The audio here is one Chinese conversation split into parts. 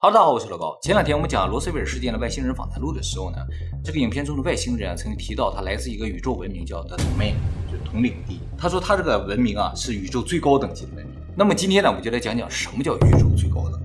哈喽，大家好，我是老高。前两天我们讲罗斯威尔事件的外星人访谈录的时候呢，这个影片中的外星人啊，曾经提到他来自一个宇宙文明叫 The Domain，就是统领地。他说他这个文明啊是宇宙最高等级的文明。那么今天呢，我们就来讲讲什么叫宇宙最高等。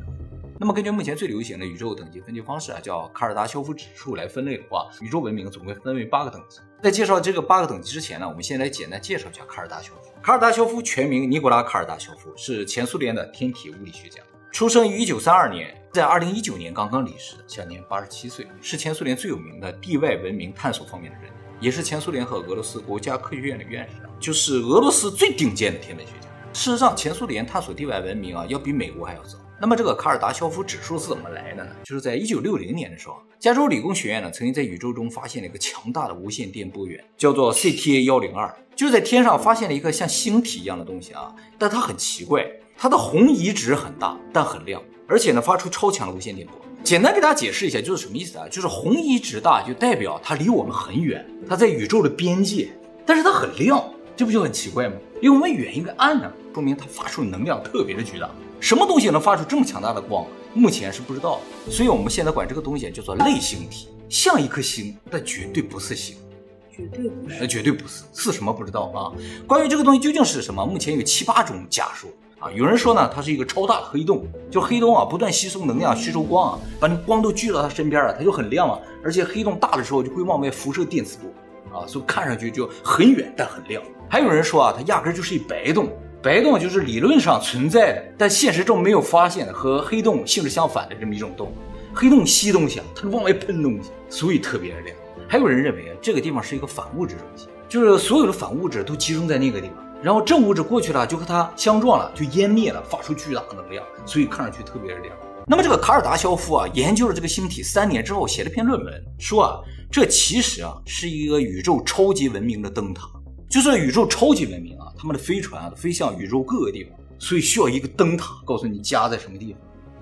那么根据目前最流行的宇宙等级分级方式啊，叫卡尔达肖夫指数来分类的话，宇宙文明总共分为八个等级。在介绍这个八个等级之前呢，我们先来简单介绍一下卡尔达肖夫。卡尔达肖夫全名尼古拉·卡尔达肖夫，是前苏联的天体物理学家。出生于一九三二年，在二零一九年刚刚离世，享年八十七岁，是前苏联最有名的地外文明探索方面的人，也是前苏联和俄罗斯国家科学院的院士，就是俄罗斯最顶尖的天文学家。事实上，前苏联探索地外文明啊，要比美国还要早。那么，这个卡尔达肖夫指数是怎么来的呢？就是在一九六零年的时候，加州理工学院呢，曾经在宇宙中发现了一个强大的无线电波源，叫做 CTA 幺零二，就是在天上发现了一个像星体一样的东西啊，但它很奇怪。它的红移值很大，但很亮，而且呢发出超强的无线电波。简单给大家解释一下，就是什么意思啊？就是红移值大就代表它离我们很远，它在宇宙的边界，但是它很亮，这不就很奇怪吗？离我们远一个暗呢，说明它发出能量特别的巨大。什么东西能发出这么强大的光？目前是不知道，所以我们现在管这个东西叫做类星体，像一颗星，但绝对不是星，绝对不是，呃，绝对不是，是什么不知道啊？关于这个东西究竟是什么，目前有七八种假说。啊，有人说呢，它是一个超大的黑洞，就黑洞啊，不断吸收能量、吸收光啊，把那光都聚到它身边了，它就很亮啊。而且黑洞大的时候就会往外辐射电磁波，啊，所以看上去就很远但很亮。还有人说啊，它压根就是一白洞，白洞就是理论上存在的，但现实中没有发现的，和黑洞性质相反的这么一种洞。黑洞吸东西啊，它往外喷东西，所以特别的亮。还有人认为啊，这个地方是一个反物质中心，就是所有的反物质都集中在那个地方。然后正物质过去了，就和它相撞了，就湮灭了，发出巨大能量，所以看上去特别亮。那么这个卡尔达肖夫啊，研究了这个星体三年之后，写了篇论文，说啊，这其实啊是一个宇宙超级文明的灯塔，就是宇宙超级文明啊，他们的飞船啊飞向宇宙各个地方，所以需要一个灯塔，告诉你家在什么地方，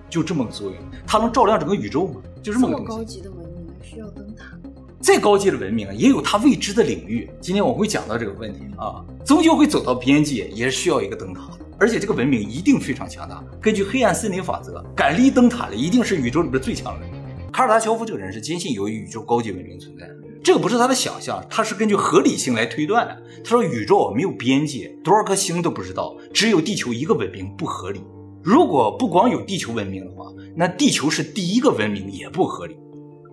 就这么个作用，它能照亮整个宇宙吗？就这么个东西。高级的文明需要灯塔？再高级的文明，也有它未知的领域。今天我会讲到这个问题啊，终究会走到边界，也是需要一个灯塔。而且这个文明一定非常强大。根据黑暗森林法则，敢立灯塔的一定是宇宙里边最强的文明。卡尔达乔夫这个人是坚信有宇宙高级文明存在，这个不是他的想象，他是根据合理性来推断的。他说宇宙没有边界，多少颗星都不知道，只有地球一个文明不合理。如果不光有地球文明的话，那地球是第一个文明也不合理。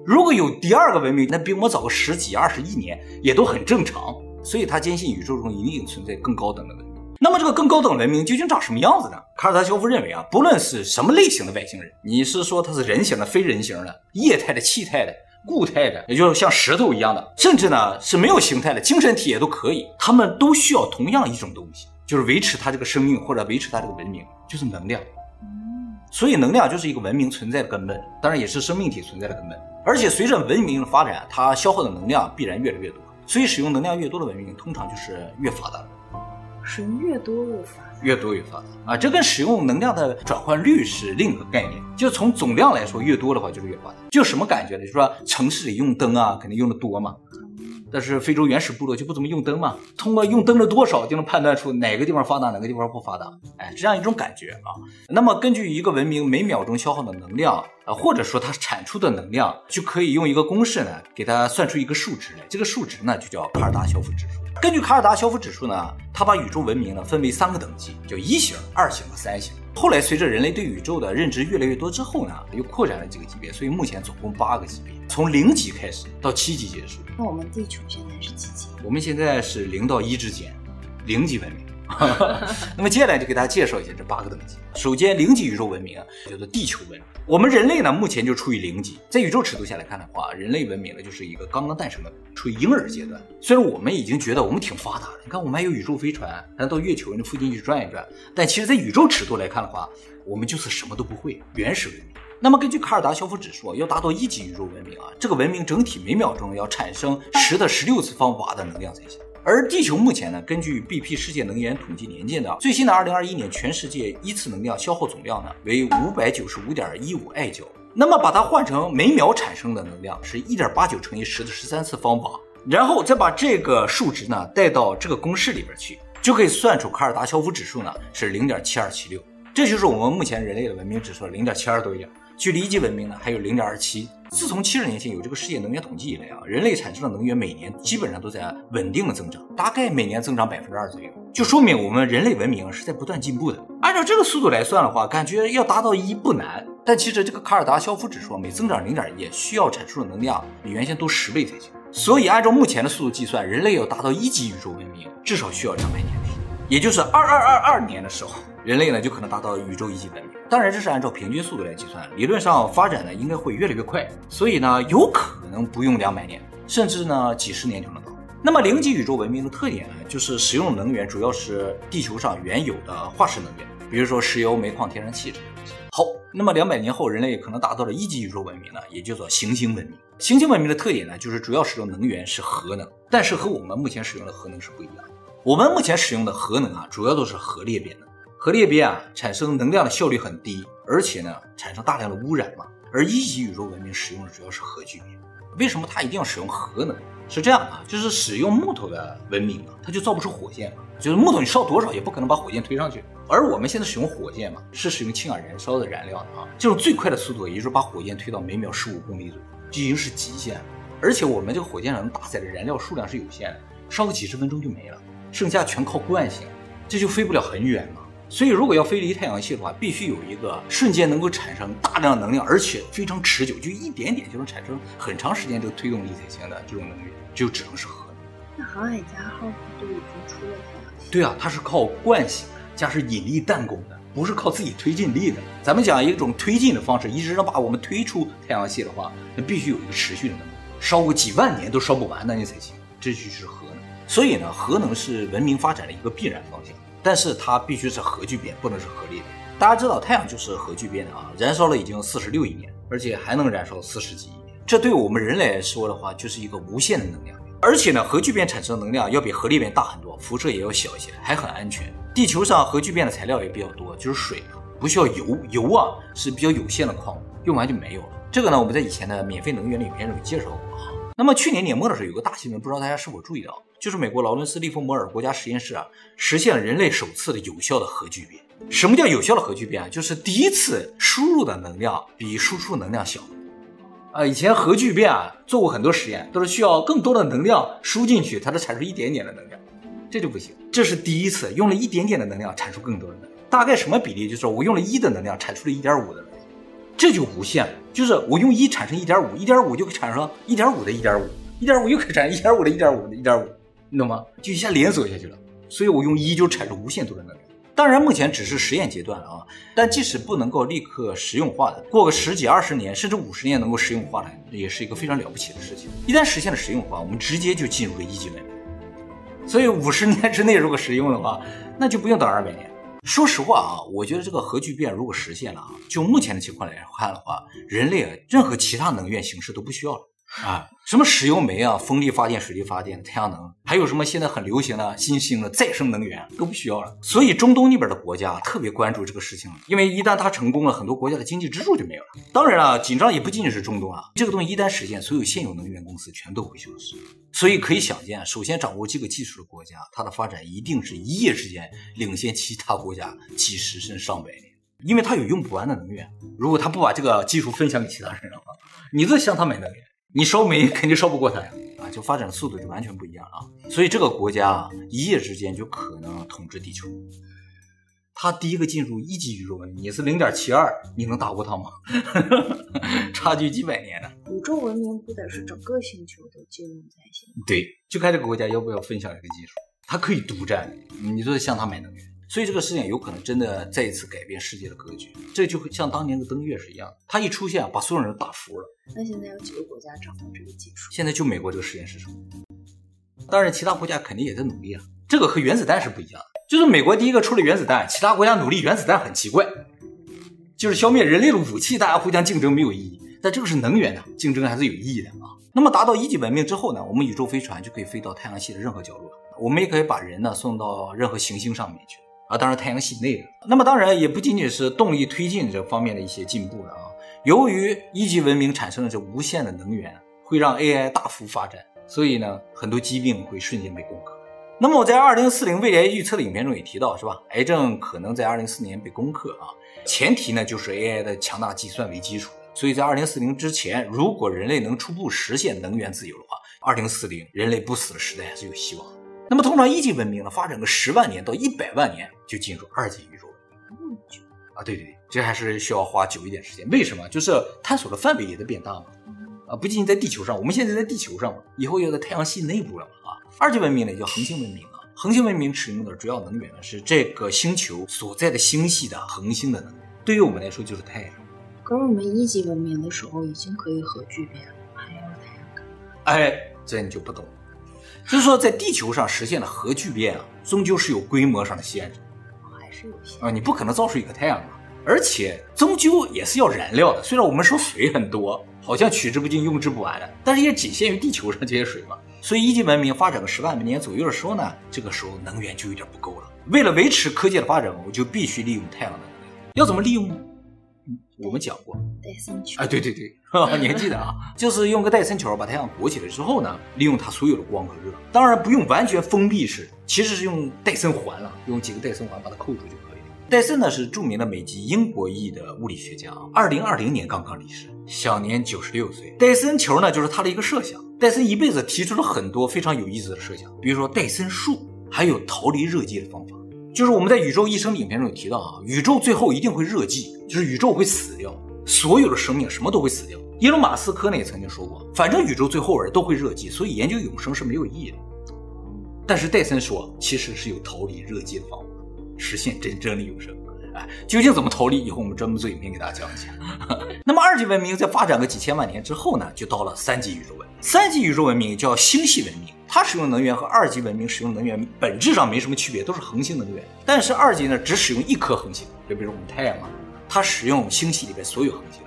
如果有第二个文明，那比我们早个十几二十亿年也都很正常。所以他坚信宇宙中一定存在更高等的文明。那么这个更高等文明究竟长什么样子呢？卡尔达肖夫认为啊，不论是什么类型的外星人，你是说他是人形的、非人形的、液态的、气态的、固态的，也就是像石头一样的，甚至呢是没有形态的精神体也都可以。他们都需要同样一种东西，就是维持他这个生命或者维持他这个文明，就是能量。所以能量就是一个文明存在的根本，当然也是生命体存在的根本。而且随着文明的发展，它消耗的能量必然越来越多，所以使用能量越多的文明，通常就是越发达。使用越多越发达，越多越发达啊！这跟使用能量的转换率是另一个概念。就从总量来说，越多的话就是越发达。就什么感觉呢？就是说城市里用灯啊，肯定用的多嘛。但是非洲原始部落就不怎么用灯嘛，通过用灯的多少就能判断出哪个地方发达，哪个地方不发达，哎，这样一种感觉啊。那么根据一个文明每秒钟消耗的能量啊，或者说它产出的能量，就可以用一个公式呢，给它算出一个数值来。这个数值呢就叫卡尔达肖夫指数。根据卡尔达肖夫指数呢，它把宇宙文明呢分为三个等级，叫一型、二型和三型。后来随着人类对宇宙的认知越来越多之后呢，又扩展了几个级别，所以目前总共八个级别，从零级开始到七级结束。那我们地球现在是几级？我们现在是零到一之间，零级文明。那么接下来就给大家介绍一下这八个等级。首先，零级宇宙文明叫做地球文明。我们人类呢，目前就处于零级。在宇宙尺度下来看的话，人类文明呢就是一个刚刚诞生的，处于婴儿阶段。虽然我们已经觉得我们挺发达的，你看我们还有宇宙飞船，还能到月球那附近去转一转。但其实，在宇宙尺度来看的话，我们就是什么都不会，原始文明。那么根据卡尔达肖夫指数啊，要达到一级宇宙文明啊，这个文明整体每秒钟要产生十的十六次方瓦的能量才行。而地球目前呢，根据 BP 世界能源统计年鉴的最新的二零二一年全世界一次能量消耗总量呢为五百九十五点一五艾焦。那么把它换成每秒产生的能量是一点八九乘以十的十三次方瓦，然后再把这个数值呢带到这个公式里边去，就可以算出卡尔达肖夫指数呢是零点七二七六。这就是我们目前人类的文明指数零点七二多一点。距离一级文明呢还有零点二七。自从七十年前有这个世界能源统计以来啊，人类产生的能源每年基本上都在稳定的增长，大概每年增长百分之二左右，就说明我们人类文明是在不断进步的。按照这个速度来算的话，感觉要达到一不难。但其实这个卡尔达肖夫指数每增长零点一，需要产出的能量比原先多十倍才行。所以按照目前的速度计算，人类要达到一级宇宙文明，至少需要两百年，也就是二二二二年的时候。人类呢就可能达到宇宙一级文明，当然这是按照平均速度来计算，理论上发展呢应该会越来越快，所以呢有可能不用两百年，甚至呢几十年就能到。那么零级宇宙文明的特点呢，就是使用能源主要是地球上原有的化石能源，比如说石油、煤矿、天然气这些东西。好，那么两百年后人类可能达到了一级宇宙文明呢，也叫做行星文明。行星文明的特点呢，就是主要使用能源是核能，但是和我们目前使用的核能是不一样的。我们目前使用的核能啊，主要都是核裂变的。核裂变啊，产生能量的效率很低，而且呢，产生大量的污染嘛。而一级宇宙文明使用的主要是核聚变。为什么它一定要使用核能？是这样啊，就是使用木头的文明啊，它就造不出火箭嘛。就是木头你烧多少也不可能把火箭推上去。而我们现在使用火箭嘛，是使用氢氧燃烧的燃料的啊。这种最快的速度，也就是把火箭推到每秒十五公里左右，这已经是极限了。而且我们这个火箭上能搭载的燃料数量是有限的，烧个几十分钟就没了，剩下全靠惯性，这就飞不了很远。所以，如果要飞离太阳系的话，必须有一个瞬间能够产生大量能量，而且非常持久，就一点点就能产生很长时间这个推动力才行的这种能源，就只能是核。那航海家号不都已经出了太阳系？对啊，它是靠惯性加是引力弹弓的，不是靠自己推进力的。咱们讲一种推进的方式，一直能把我们推出太阳系的话，那必须有一个持续的能量，烧个几万年都烧不完的那才行。这就是核能。所以呢，核能是文明发展的一个必然方向。但是它必须是核聚变，不能是核裂变。大家知道太阳就是核聚变的啊，燃烧了已经四十六亿年，而且还能燃烧四十几亿年。这对我们人来说的话，就是一个无限的能量。而且呢，核聚变产生能量要比核裂变大很多，辐射也要小一些，还很安全。地球上核聚变的材料也比较多，就是水，不需要油。油啊是比较有限的矿物，用完就没有了。这个呢，我们在以前的免费能源里面有介绍过。那么去年年末的时候，有个大新闻，不知道大家是否注意到？就是美国劳伦斯利弗摩尔国家实验室啊，实现了人类首次的有效的核聚变。什么叫有效的核聚变啊？就是第一次输入的能量比输出能量小。啊，以前核聚变啊做过很多实验，都是需要更多的能量输进去，它才产生一点点的能量，这就不行。这是第一次用了一点点的能量产出更多的能量。大概什么比例？就是我用了一的能量产出了一点五的能量。这就无限了，就是我用一产生一点五，一点五就产生一点五的一点五，一点五又可以产生一点五的一点五的一点五，你懂吗？就一下连锁下去了。所以我用一就产生无限多的能量。当然，目前只是实验阶段啊。但即使不能够立刻实用化的，过个十几二十年，甚至五十年能够实用化的，也是一个非常了不起的事情。一旦实现了实用化，我们直接就进入了一级文明。所以五十年之内如果实用的话，那就不用等二百年。说实话啊，我觉得这个核聚变如果实现了啊，就目前的情况来看的话，人类啊，任何其他能源形式都不需要了。啊，什么石油煤啊、风力发电、水力发电、太阳能，还有什么现在很流行的新兴的再生能源都不需要了。所以中东那边的国家特别关注这个事情，因为一旦它成功了，很多国家的经济支柱就没有了。当然了，紧张也不仅仅是中东啊，这个东西一旦实现，所有现有能源公司全都会消失。所以可以想见，首先掌握这个技术的国家，它的发展一定是一夜之间领先其他国家几十甚至上百年，因为它有用不完的能源。如果他不把这个技术分享给其他人的话，你就向他买能源。你烧煤肯定烧不过它呀，啊，就发展的速度就完全不一样啊。所以这个国家啊，一夜之间就可能统治地球。他第一个进入一级宇宙文明，你是零点七二，你能打过他吗？差距几百年呢。宇宙文明不得是整个星球都进入才行？对，就看这个国家要不要分享这个技术。它可以独占，你就是向它买能源。所以这个事件有可能真的再一次改变世界的格局，这就会像当年的登月是一样，它一出现把所有人都打服了。那现在有几个国家掌握这个技术？现在就美国这个实验室成功，当然其他国家肯定也在努力啊。这个和原子弹是不一样的，就是美国第一个出了原子弹，其他国家努力原子弹很奇怪。就是消灭人类的武器，大家互相竞争没有意义。但这个是能源的竞争还是有意义的啊。那么达到一级文明之后呢，我们宇宙飞船就可以飞到太阳系的任何角落，我们也可以把人呢送到任何行星上面去啊，当然太阳系内的。那么当然也不仅仅是动力推进这方面的一些进步了啊。由于一级文明产生的这无限的能源，会让 AI 大幅发展，所以呢，很多疾病会瞬间被攻克。那么我在二零四零未来预测的影片中也提到，是吧？癌症可能在二零四年被攻克啊，前提呢就是 AI 的强大计算为基础。所以在二零四零之前，如果人类能初步实现能源自由的话，二零四零人类不死的时代还是有希望。那么通常一级文明呢，发展个十万年到一百万年就进入二级宇宙文明。啊，对对对，这还是需要花久一点时间。为什么？就是探索的范围也在变大嘛。啊，不仅仅在地球上，我们现在在地球上嘛，以后要在太阳系内部了嘛。啊，二级文明呢叫恒星文明啊。恒星文明使用的主要能源呢是这个星球所在的星系的恒星的能源。对于我们来说就是太阳。可是我们一级文明的时候已经可以核聚变了，还要太阳？哎，这你就不懂了。就是说，在地球上实现的核聚变啊，终究是有规模上的限制，还是有限啊。你不可能造出一个太阳嘛，而且终究也是要燃料的。虽然我们说水很多，好像取之不尽、用之不完的，但是也仅限于地球上这些水嘛。所以一级文明发展个十万年左右的时候呢，这个时候能源就有点不够了。为了维持科技的发展，我就必须利用太阳能量。要怎么利用呢？我们讲过戴森球，哎，对对对，你还记得啊？就是用个戴森球把太阳裹起来之后呢，利用它所有的光和热。当然不用完全封闭式，其实是用戴森环了，用几个戴森环把它扣住就可以了。戴森呢是著名的美籍英国裔的物理学家，二零二零年刚刚离世，享年九十六岁。戴森球呢就是他的一个设想。戴森一辈子提出了很多非常有意思的设想，比如说戴森树，还有逃离热寂的方法。就是我们在《宇宙一生》影片中有提到啊，宇宙最后一定会热寂，就是宇宙会死掉，所有的生命什么都会死掉。伊隆马斯科呢也曾经说过，反正宇宙最后人都会热寂，所以研究永生是没有意义的。但是戴森说，其实是有逃离热寂的方法，实现真正的永生。哎，究竟怎么逃离？以后我们专门做影片给大家讲一讲。那么二级文明在发展个几千万年之后呢，就到了三级宇宙文明。三级宇宙文明叫星系文明。它使用能源和二级文明使用能源本质上没什么区别，都是恒星能源。但是二级呢，只使用一颗恒星，就比如我们太阳啊，它使用星系里边所有恒星。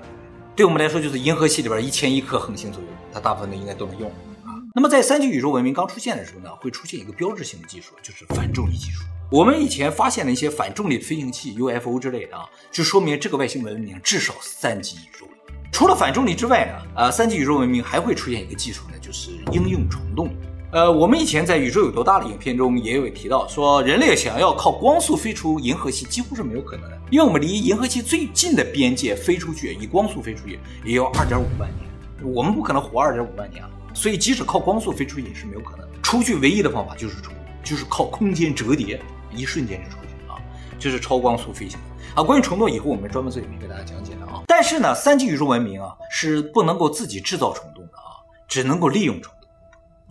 对我们来说，就是银河系里边一千亿颗恒星左右，它大部分的应该都能用啊。那么在三级宇宙文明刚出现的时候呢，会出现一个标志性的技术，就是反重力技术。我们以前发现的一些反重力飞行器、UFO 之类的啊，就说明这个外星文明至少三级宇宙。除了反重力之外呢，啊，三级宇宙文明还会出现一个技术呢，就是应用虫洞。呃，我们以前在《宇宙有多大》的影片中也有提到，说人类想要靠光速飞出银河系几乎是没有可能的，因为我们离银河系最近的边界飞出去，以光速飞出去也要二点五万年，我们不可能活二点五万年啊，所以即使靠光速飞出去也是没有可能。出去唯一的方法就是虫，就是靠空间折叠，一瞬间就出去啊，这是超光速飞行啊。关于虫洞，以后我们专门做影片给大家讲解的啊。但是呢，三级宇宙文明啊是不能够自己制造虫洞的啊，只能够利用虫。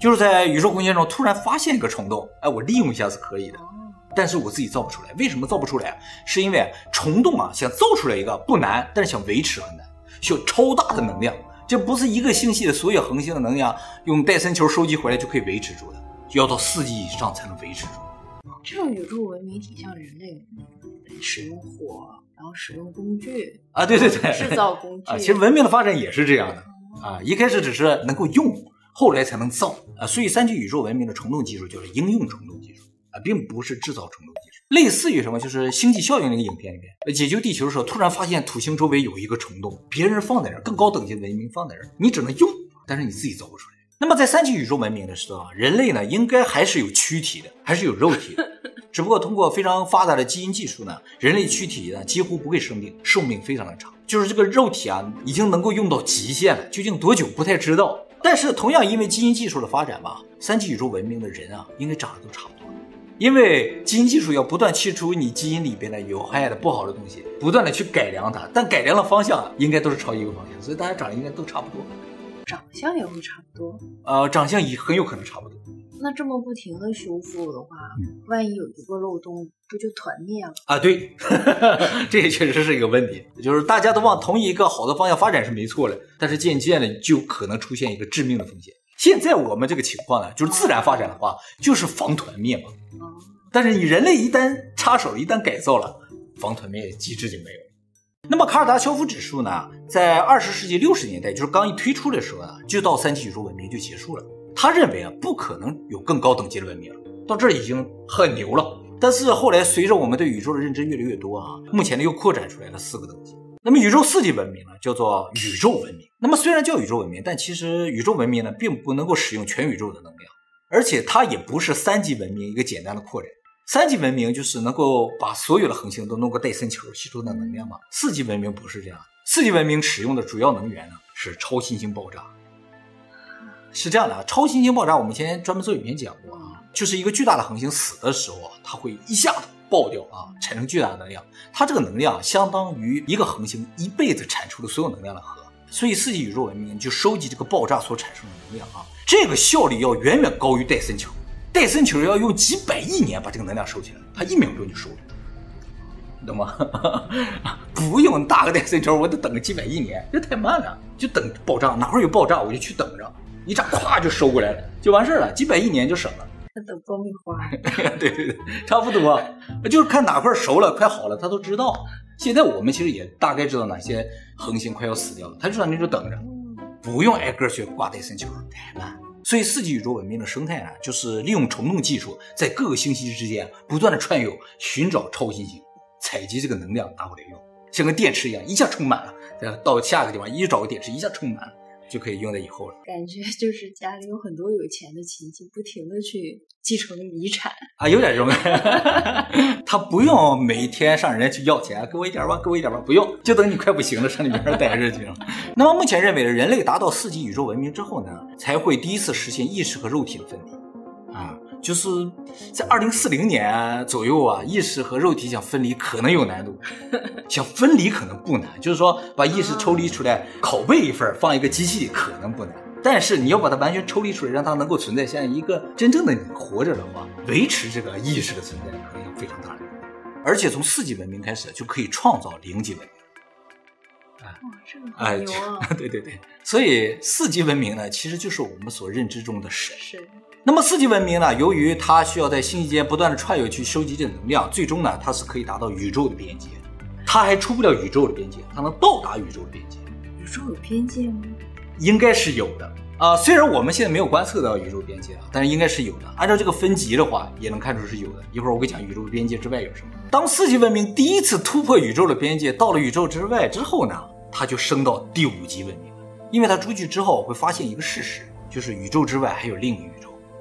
就是在宇宙空间中突然发现一个虫洞，哎，我利用一下是可以的，但是我自己造不出来。为什么造不出来？是因为虫洞啊，想造出来一个不难，但是想维持很难，需要超大的能量。这不是一个星系的所有恒星的能量用戴森球收集回来就可以维持住的，要到四级以上才能维持住。这种宇宙文明挺像人类，使用火，然后使用工具啊，对对对，制造工具 啊，其实文明的发展也是这样的啊，一开始只是能够用。后来才能造啊，所以三级宇宙文明的虫洞技术就是应用虫洞技术啊，并不是制造虫洞技术。类似于什么，就是星际效应那个影片里面，解救地球的时候，突然发现土星周围有一个虫洞，别人放在那儿，更高等级的文明放在那儿，你只能用，但是你自己造不出来。那么在三级宇宙文明的时候啊，人类呢应该还是有躯体的，还是有肉体的，只不过通过非常发达的基因技术呢，人类躯体呢几乎不会生病，寿命非常的长，就是这个肉体啊已经能够用到极限了，究竟多久不太知道。但是同样，因为基因技术的发展吧，三级宇宙文明的人啊，应该长得都差不多。因为基因技术要不断去除你基因里边的有害的、不好的东西，不断的去改良它，但改良的方向应该都是朝一个方向，所以大家长得应该都差不多。长相也会差不多。呃，长相也很有可能差不多。那这么不停的修复的话，嗯、万一有一个漏洞，不就团灭了？啊，对，这也确实是一个问题，就是大家都往同一个好的方向发展是没错的，但是渐渐的就可能出现一个致命的风险。现在我们这个情况呢，就是自然发展的话，就是防团灭嘛。但是你人类一旦插手，一旦改造了，防团灭机制就没有。那么卡尔达肖夫指数呢，在二十世纪六十年代，就是刚一推出的时候呢，就到三级宇宙文明就结束了。他认为啊，不可能有更高等级的文明，到这已经很牛了。但是后来随着我们对宇宙的认知越来越多啊，目前呢又扩展出来了四个等级。那么宇宙四级文明呢，叫做宇宙文明。那么虽然叫宇宙文明，但其实宇宙文明呢，并不能够使用全宇宙的能量，而且它也不是三级文明一个简单的扩展。三级文明就是能够把所有的恒星都弄个戴森球吸收的能量嘛。四级文明不是这样，四级文明使用的主要能源呢是超新星爆炸。是这样的啊，超新星爆炸我们以前专门做影片讲过啊，就是一个巨大的恒星死的时候啊，它会一下子爆掉啊，产生巨大的能量。它这个能量相当于一个恒星一辈子产出的所有能量的和。所以四级宇宙文明就收集这个爆炸所产生的能量啊，这个效率要远远高于戴森球。戴森球要用几百亿年把这个能量收起来，它一秒钟就收了，懂吗？不用打个戴森球，我得等个几百亿年，这太慢了。就等爆炸，哪会有爆炸我就去等着，一炸咵就收过来了，就完事了，几百亿年就省了。等爆米花。对对对，差不多，就是看哪块熟了，快好了，他都知道。现在我们其实也大概知道哪些恒星快要死掉了，他就在那就等着，不用挨个去挂戴森球，太慢。所以，四级宇宙文明的生态啊，就是利用虫洞技术，在各个星系之间不断的串游，寻找超新星，采集这个能量拿回来用，像个电池一样，一下充满了，再到下个地方一找个电池，一下充满了。就可以用在以后了。感觉 就是家里有很多有钱的亲戚，不停的去继承遗产啊，有点这种。他不用每天上人家去要钱，给我一点吧，给我一点吧，不用，就等你快不行了，上你边上待着去了。那么目前认为，人类达到四级宇宙文明之后呢，才会第一次实现意识和肉体的分离啊。就是在二零四零年左右啊，意识和肉体想分离可能有难度，想分离可能不难，就是说把意识抽离出来，拷贝一份放一个机器可能不难，但是你要把它完全抽离出来，让它能够存在像一个真正的你活着的话，维持这个意识的存在可能有非常大的难度，而且从四级文明开始就可以创造零级文明。啊，这个啊！哎，对对对，所以四级文明呢，其实就是我们所认知中的神。是。那么四级文明呢？由于它需要在星系间不断的串游去收集这能量，最终呢，它是可以达到宇宙的边界。它还出不了宇宙的边界，它能到达宇宙的边界。宇宙有边界吗？应该是有的啊、虽然我们现在没有观测到宇宙边界啊，但是应该是有的。按照这个分级的话，也能看出是有的。一会儿我会讲宇宙边界之外有什么。当四级文明第一次突破宇宙的边界，到了宇宙之外之后呢，它就升到第五级文明了。因为它出去之后会发现一个事实，就是宇宙之外还有另一个。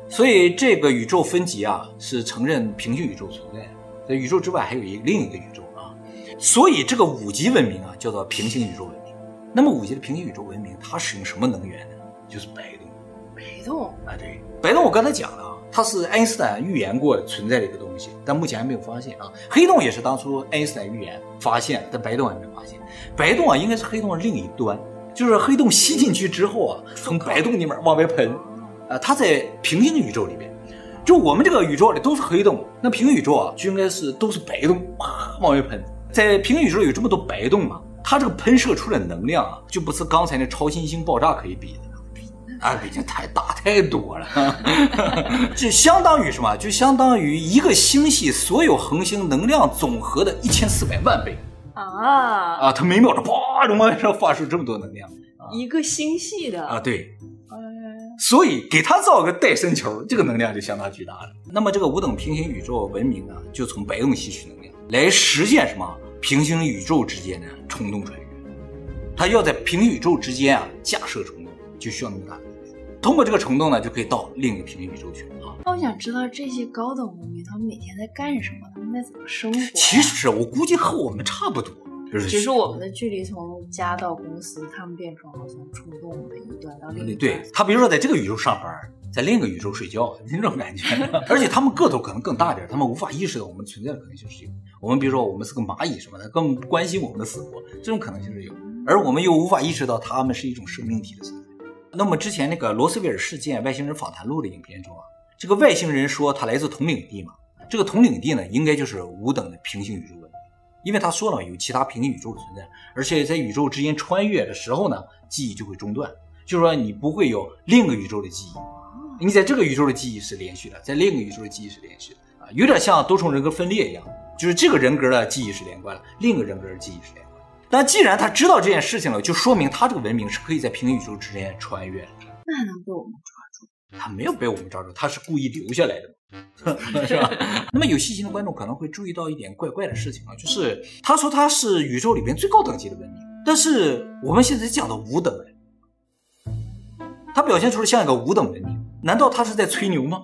所以这个宇宙分级啊，是承认平行宇宙存在的，在宇宙之外还有一个另一个宇宙啊。所以这个五级文明啊，叫做平行宇宙文明。那么五级的平行宇宙文明，它使用什么能源呢？就是白洞。白洞啊，对，白洞我刚才讲了啊，它是爱因斯坦预言过存在的一个东西，但目前还没有发现啊。黑洞也是当初爱因斯坦预言发现，但白洞还没发现。白洞啊，应该是黑洞的另一端，就是黑洞吸进去之后啊，从白洞里面往外喷。呃，它在平行宇宙里面，就我们这个宇宙里都是黑洞，那平行宇宙啊就应该是都是白洞，啪往外喷。在平行宇宙有这么多白洞嘛，它这个喷射出的能量啊，就不是刚才那超新星爆炸可以比的，比啊，毕竟太大太多了，就相当于什么？就相当于一个星系所有恒星能量总和的一千四百万倍啊啊！它每秒钟啪就往外上发射这么多能量，一个星系的啊，对。所以给他造个戴森球，这个能量就相当巨大了。那么这个五等平行宇宙文明呢，就从白洞吸取能量，来实现什么平行宇宙之间的虫洞穿越。他要在平行宇宙之间啊架设虫洞，就需要那么大的能量。通过这个虫洞呢，就可以到另一个平行宇宙去啊。那我想知道这些高等文明他们每天在干什么？他们在怎么生活？其实我估计和我们差不多。只是我们的距离从家到公司，他们变成了从触动的一端到另一端。对，他比如说在这个宇宙上班，在另一个宇宙睡觉，那种感觉。而且他们个头可能更大点，他们无法意识到我们存在的可能性是有。我们比如说我们是个蚂蚁什么的，更关心我们的死活，这种可能性是有。而我们又无法意识到他们是一种生命体的存在。那么之前那个罗斯威尔事件外星人访谈录的影片中啊，这个外星人说他来自统领地嘛，这个统领地呢，应该就是五等的平行宇宙。因为他说了有其他平行宇宙的存在，而且在宇宙之间穿越的时候呢，记忆就会中断，就是说你不会有另一个宇宙的记忆，你在这个宇宙的记忆是连续的，在另一个宇宙的记忆是连续的啊，有点像多重人格分裂一样，就是这个人格的记忆是连贯的，另一个人格的记忆是连贯。但既然他知道这件事情了，就说明他这个文明是可以在平行宇宙之间穿越的。那还能被我们抓住？他没有被我们抓住，他是故意留下来的。是吧？那么有细心的观众可能会注意到一点怪怪的事情啊，就是他说他是宇宙里边最高等级的文明，但是我们现在讲的五等人，他表现出了像一个五等文明，难道他是在吹牛吗？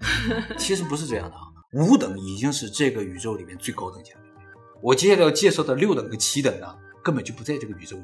其实不是这样的啊，五等已经是这个宇宙里面最高等级的文明，我接下来要介绍的六等和七等呢，根本就不在这个宇宙里，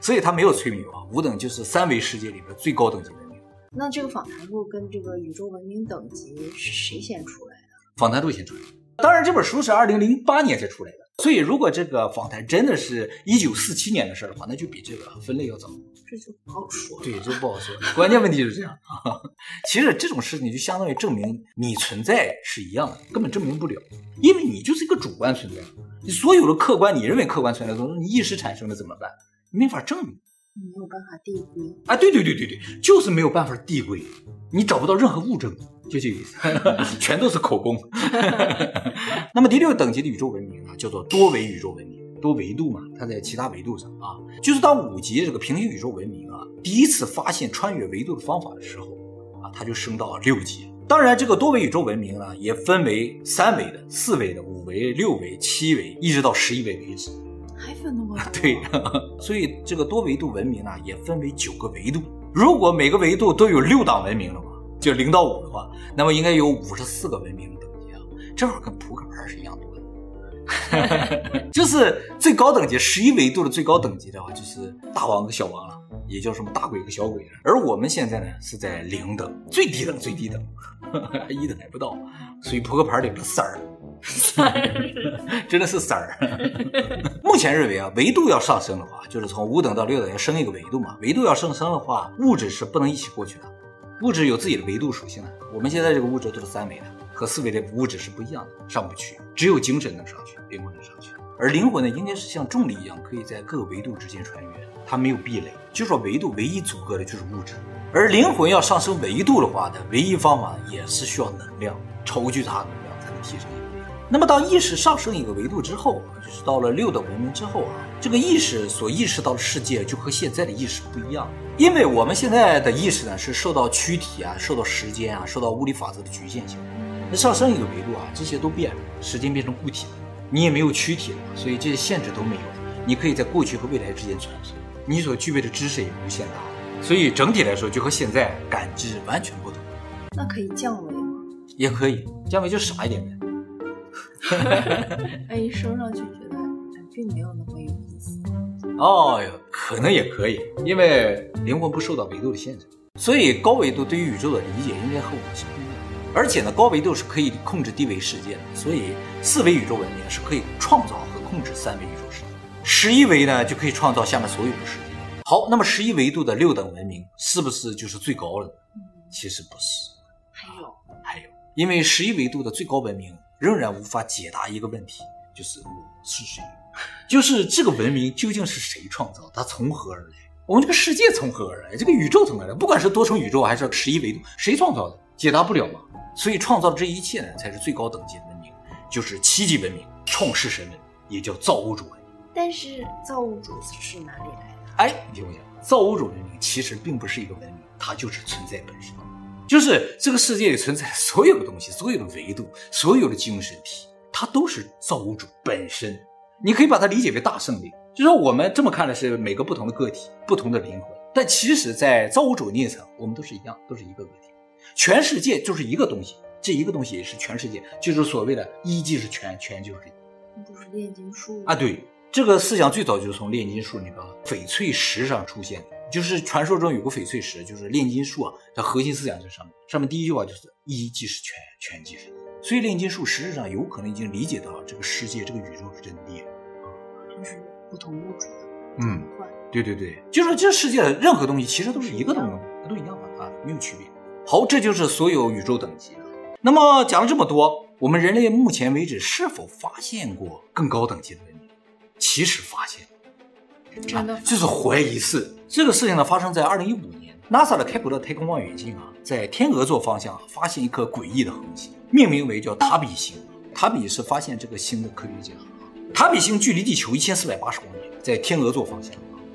所以他没有吹牛啊，五等就是三维世界里边最高等级的。那这个访谈录跟这个宇宙文明等级是谁先出来的？访谈录先出来的。当然，这本书是二零零八年才出来的，所以如果这个访谈真的是一九四七年的事的话，那就比这个分类要早。这就不好说。对，这不好说。关键问题就是这样。其实这种事情就相当于证明你存在是一样的，根本证明不了，因为你就是一个主观存在。你所有的客观，你认为客观存在的东西，你意识产生了怎么办？你没法证明。没有办法递归啊！对对对对对，就是没有办法递归，你找不到任何物证，就这个意思，全都是口供。那么第六等级的宇宙文明呢，叫做多维宇宙文明，多维度嘛，它在其他维度上啊，就是当五级这个平行宇宙文明啊，第一次发现穿越维度的方法的时候啊，它就升到了六级。当然，这个多维宇宙文明呢，也分为三维的、四维的、五维、六维、七维，一直到十一维为止。对，所以这个多维度文明啊，也分为九个维度。如果每个维度都有六档文明的话，就零到五的话，那么应该有五十四个文明的等级啊，正好跟扑克牌是一样多的。就是最高等级十一维度的最高等级的话，就是大王和小王了，也叫什么大鬼和小鬼。而我们现在呢，是在零等，最低等，最低等，一等还不到，所以扑克牌里的三儿。三儿真的是三儿。目前认为啊，维度要上升的话，就是从五等到六等要升一个维度嘛。维度要上升的话，物质是不能一起过去的，物质有自己的维度属性的。我们现在这个物质都是三维的，和四维的物质是不一样的，上不去。只有精神能上去，灵魂能上去。而灵魂呢，应该是像重力一样，可以在各个维度之间穿越，它没有壁垒。就说维度唯一阻隔的就是物质，而灵魂要上升维度的话呢，唯一方法也是需要能量，超巨大能量才能提升。那么，当意识上升一个维度之后，就是到了六的文明之后啊，这个意识所意识到的世界就和现在的意识不一样。因为我们现在的意识呢，是受到躯体啊、受到时间啊、受到物理法则的局限性。那上升一个维度啊，这些都变了，时间变成固体了，你也没有躯体了，所以这些限制都没有。你可以在过去和未来之间穿梭，你所具备的知识也无限大，所以整体来说就和现在感知完全不同。那可以降维吗？也可以，降维就傻一点呗。哎，一升上去觉得并没有那么有意思。哦哟，可能也可以，因为灵魂不受到维度的限制，所以高维度对于宇宙的理解应该和我们相不一样。而且呢，高维度是可以控制低维世界的，所以四维宇宙文明是可以创造和控制三维宇宙世界，十一维呢就可以创造下面所有的世界。好，那么十一维度的六等文明是不是就是最高了呢？其实不是，还有还有，因为十一维度的最高文明。仍然无法解答一个问题，就是我是谁？就是这个文明究竟是谁创造？它从何而来？我们这个世界从何而来？这个宇宙从何而来？不管是多重宇宙还是十一维度，谁创造的？解答不了嘛。所以创造这一切呢，才是最高等级的文明，就是七级文明，创世神文，也叫造物主文明。但是造物主是哪里来的？哎，你听我讲，造物主文明其实并不是一个文明，它就是存在本身。就是这个世界里存在所有的东西，所有的维度，所有的精神体，它都是造物主本身。你可以把它理解为大圣灵，就是说我们这么看的是每个不同的个体，不同的灵魂。但其实，在造物主那一层，我们都是一样，都是一个个体。全世界就是一个东西，这一个东西也是全世界，就是所谓的一即是全，全就是一。那不是炼金术啊？对，这个思想最早就是从炼金术那个翡翠石上出现的。就是传说中有个翡翠石，就是炼金术啊，它核心思想在上面。上面第一句话就是一即是全，全即是一。所以炼金术实质上有可能已经理解到这个世界、这个宇宙是真的。就是不同物质的。嗯，对对对，就是这世界的任何东西其实都是一个东西，它都一样的啊，没有区别。好，这就是所有宇宙等级。那么讲了这么多，我们人类目前为止是否发现过更高等级的文明？其实发现。真的，就是怀疑是这个事情呢，发生在二零一五年，NASA 的开普勒太空望远镜啊，在天鹅座方向发现一颗诡异的恒星，命名为叫塔比星。塔比是发现这个星的科学家。塔比星距离地球一千四百八十光年，在天鹅座方向。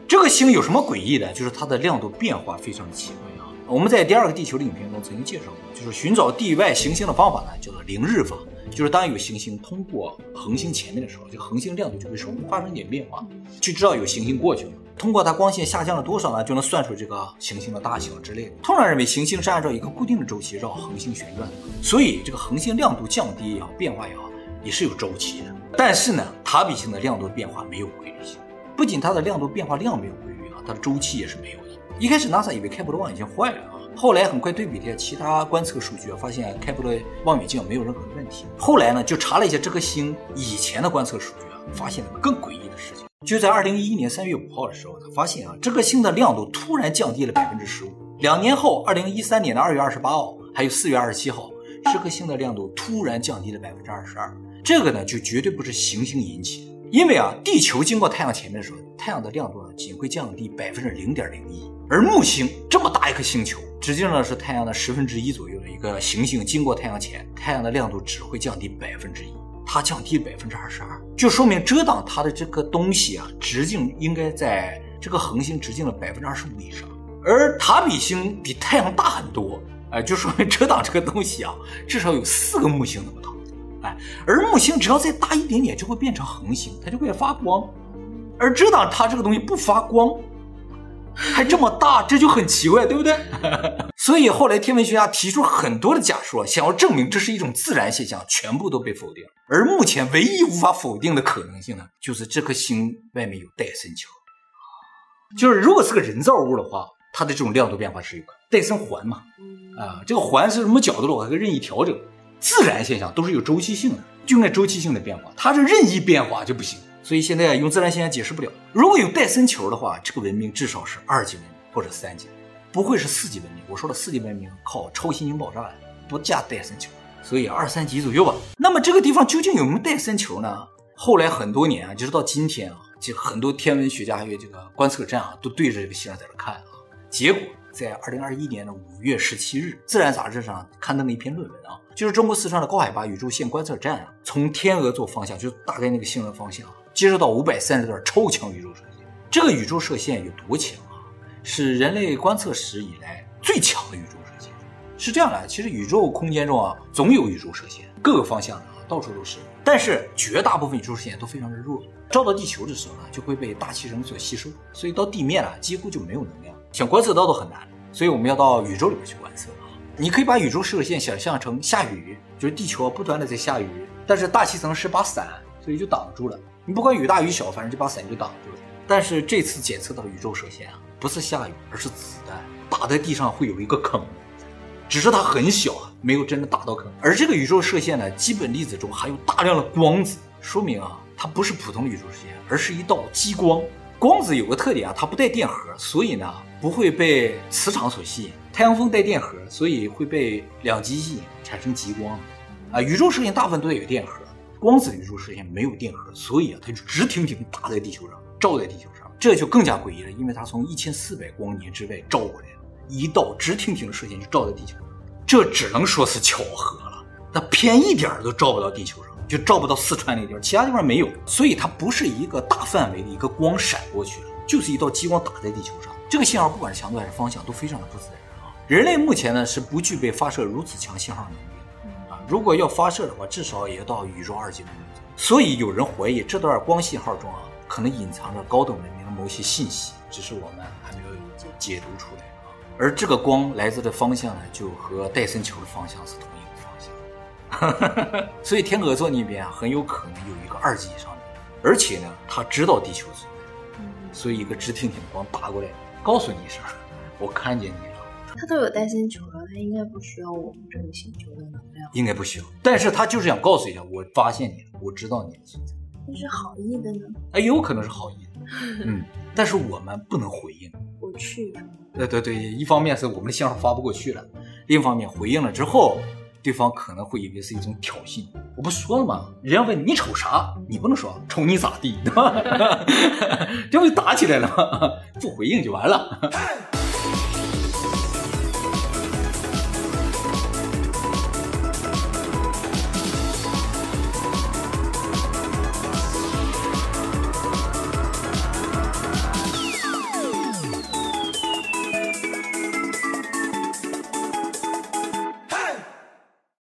这个星有什么诡异的？就是它的亮度变化非常的奇怪啊。我们在第二个地球的影片中曾经介绍过，就是寻找地外行星的方法呢，叫做凌日法。就是当有行星通过恒星前面的时候，这个恒星亮度就会稍微发生一点变化，就知道有行星过去了。通过它光线下降了多少呢，就能算出这个行星的大小之类的。通常认为行星是按照一个固定的周期绕恒星旋转的，所以这个恒星亮度降低也好，变化也好，也是有周期的。但是呢，塔比星的亮度变化没有规律性，不仅它的亮度变化量没有规律啊，它的周期也是没有的。一开始 NASA 以为开普勒望远镜坏了啊。后来很快对比了其他观测数据，发现开普勒望远镜没有任何的问题。后来呢，就查了一下这颗星以前的观测数据啊，发现了更诡异的事情。就在二零一一年三月五号的时候，他发现啊，这颗星的亮度突然降低了百分之十五。两年后，二零一三年的二月二十八号，还有四月二十七号，这颗星的亮度突然降低了百分之二十二。这个呢，就绝对不是行星引起的，因为啊，地球经过太阳前面的时候，太阳的亮度呢，仅会降低百分之零点零一，而木星这么大一颗星球。直径呢，是太阳的十分之一左右的一个行星经过太阳前，太阳的亮度只会降低百分之一，它降低百分之二十二，就说明遮挡它的这个东西啊，直径应该在这个恒星直径的百分之二十五以上。而塔比星比太阳大很多，哎，就说明遮挡这个东西啊，至少有四个木星那么大，哎，而木星只要再大一点点，就会变成恒星，它就会发光，而遮挡它这个东西不发光。还这么大，这就很奇怪，对不对？所以后来天文学家提出很多的假说，想要证明这是一种自然现象，全部都被否定。而目前唯一无法否定的可能性呢，就是这颗星外面有戴森球。就是如果是个人造物的话，它的这种亮度变化是有个戴森环嘛？啊，这个环是什么角度的话，可以任意调整。自然现象都是有周期性的，就那周期性的变化，它是任意变化就不行。所以现在用自然现象解释不了。如果有戴森球的话，这个文明至少是二级文明或者三级，不会是四级文明。我说的四级文明靠超新星爆炸，不加戴森球，所以二三级左右吧。那么这个地方究竟有没有戴森球呢？后来很多年啊，就是到今天啊，就很多天文学家还有这个观测站啊，都对着这个星在这看啊。结果在二零二一年的五月十七日，《自然》杂志上刊登了一篇论文啊，就是中国四川的高海拔宇宙线观测站啊，从天鹅座方向，就大概那个星的方向。接收到五百三十段超强宇宙射线，这个宇宙射线有多强啊？是人类观测史以来最强的宇宙射线。是这样的，其实宇宙空间中啊，总有宇宙射线，各个方向的啊，到处都是。但是绝大部分宇宙射线都非常的弱，照到地球的时候呢，就会被大气层所吸收，所以到地面啊，几乎就没有能量，想观测到都很难。所以我们要到宇宙里面去观测。你可以把宇宙射线想象成下雨，就是地球不断的在下雨，但是大气层是把伞，所以就挡住了。你不管雨大雨小，反正这把伞就挡住了。但是这次检测到宇宙射线啊，不是下雨，而是子弹打在地上会有一个坑，只是它很小，没有真的打到坑。而这个宇宙射线呢，基本粒子中含有大量的光子，说明啊，它不是普通的宇宙射线，而是一道激光。光子有个特点啊，它不带电荷，所以呢不会被磁场所吸引。太阳风带电荷，所以会被两极吸引，产生极光。啊，宇宙射线大部分都带有电荷。光子的宇宙射线没有电荷，所以啊，它就直挺挺打在地球上，照在地球上，这就更加诡异了，因为它从一千四百光年之外照过来，一道直挺挺的射线就照在地球上，这只能说是巧合了。它偏一点都照不到地球上，就照不到四川那地方，其他地方没有，所以它不是一个大范围的一个光闪过去了，就是一道激光打在地球上。这个信号不管是强度还是方向都非常的不自然。人类目前呢是不具备发射如此强信号能力的啊。如果要发射的话，至少也要到宇宙二级文明。所以有人怀疑这段光信号中啊，可能隐藏着高等文明的某些信息，只是我们还没有解读出来啊。而这个光来自的方向呢，就和戴森球的方向是同一个方向。所以天鹅座那边啊，很有可能有一个二级以上的，而且呢，他知道地球存在，所以一个直挺挺的光打过来，告诉你一声，我看见你了。他都有戴森球了，他应该不需要我们这个星球的能量，应该不需要。但是他就是想告诉一下，我发现你了，我知道你的存在。那是好意的呢？哎，有可能是好意的，嗯。但是我们不能回应。我去。对对对，一方面是我们的信号发不过去了，另一方面回应了之后，对方可能会以为是一种挑衅。我不说了吗？人家问你，你瞅啥，你不能说瞅你咋地，对吧？这不就打起来了吗？不回应就完了。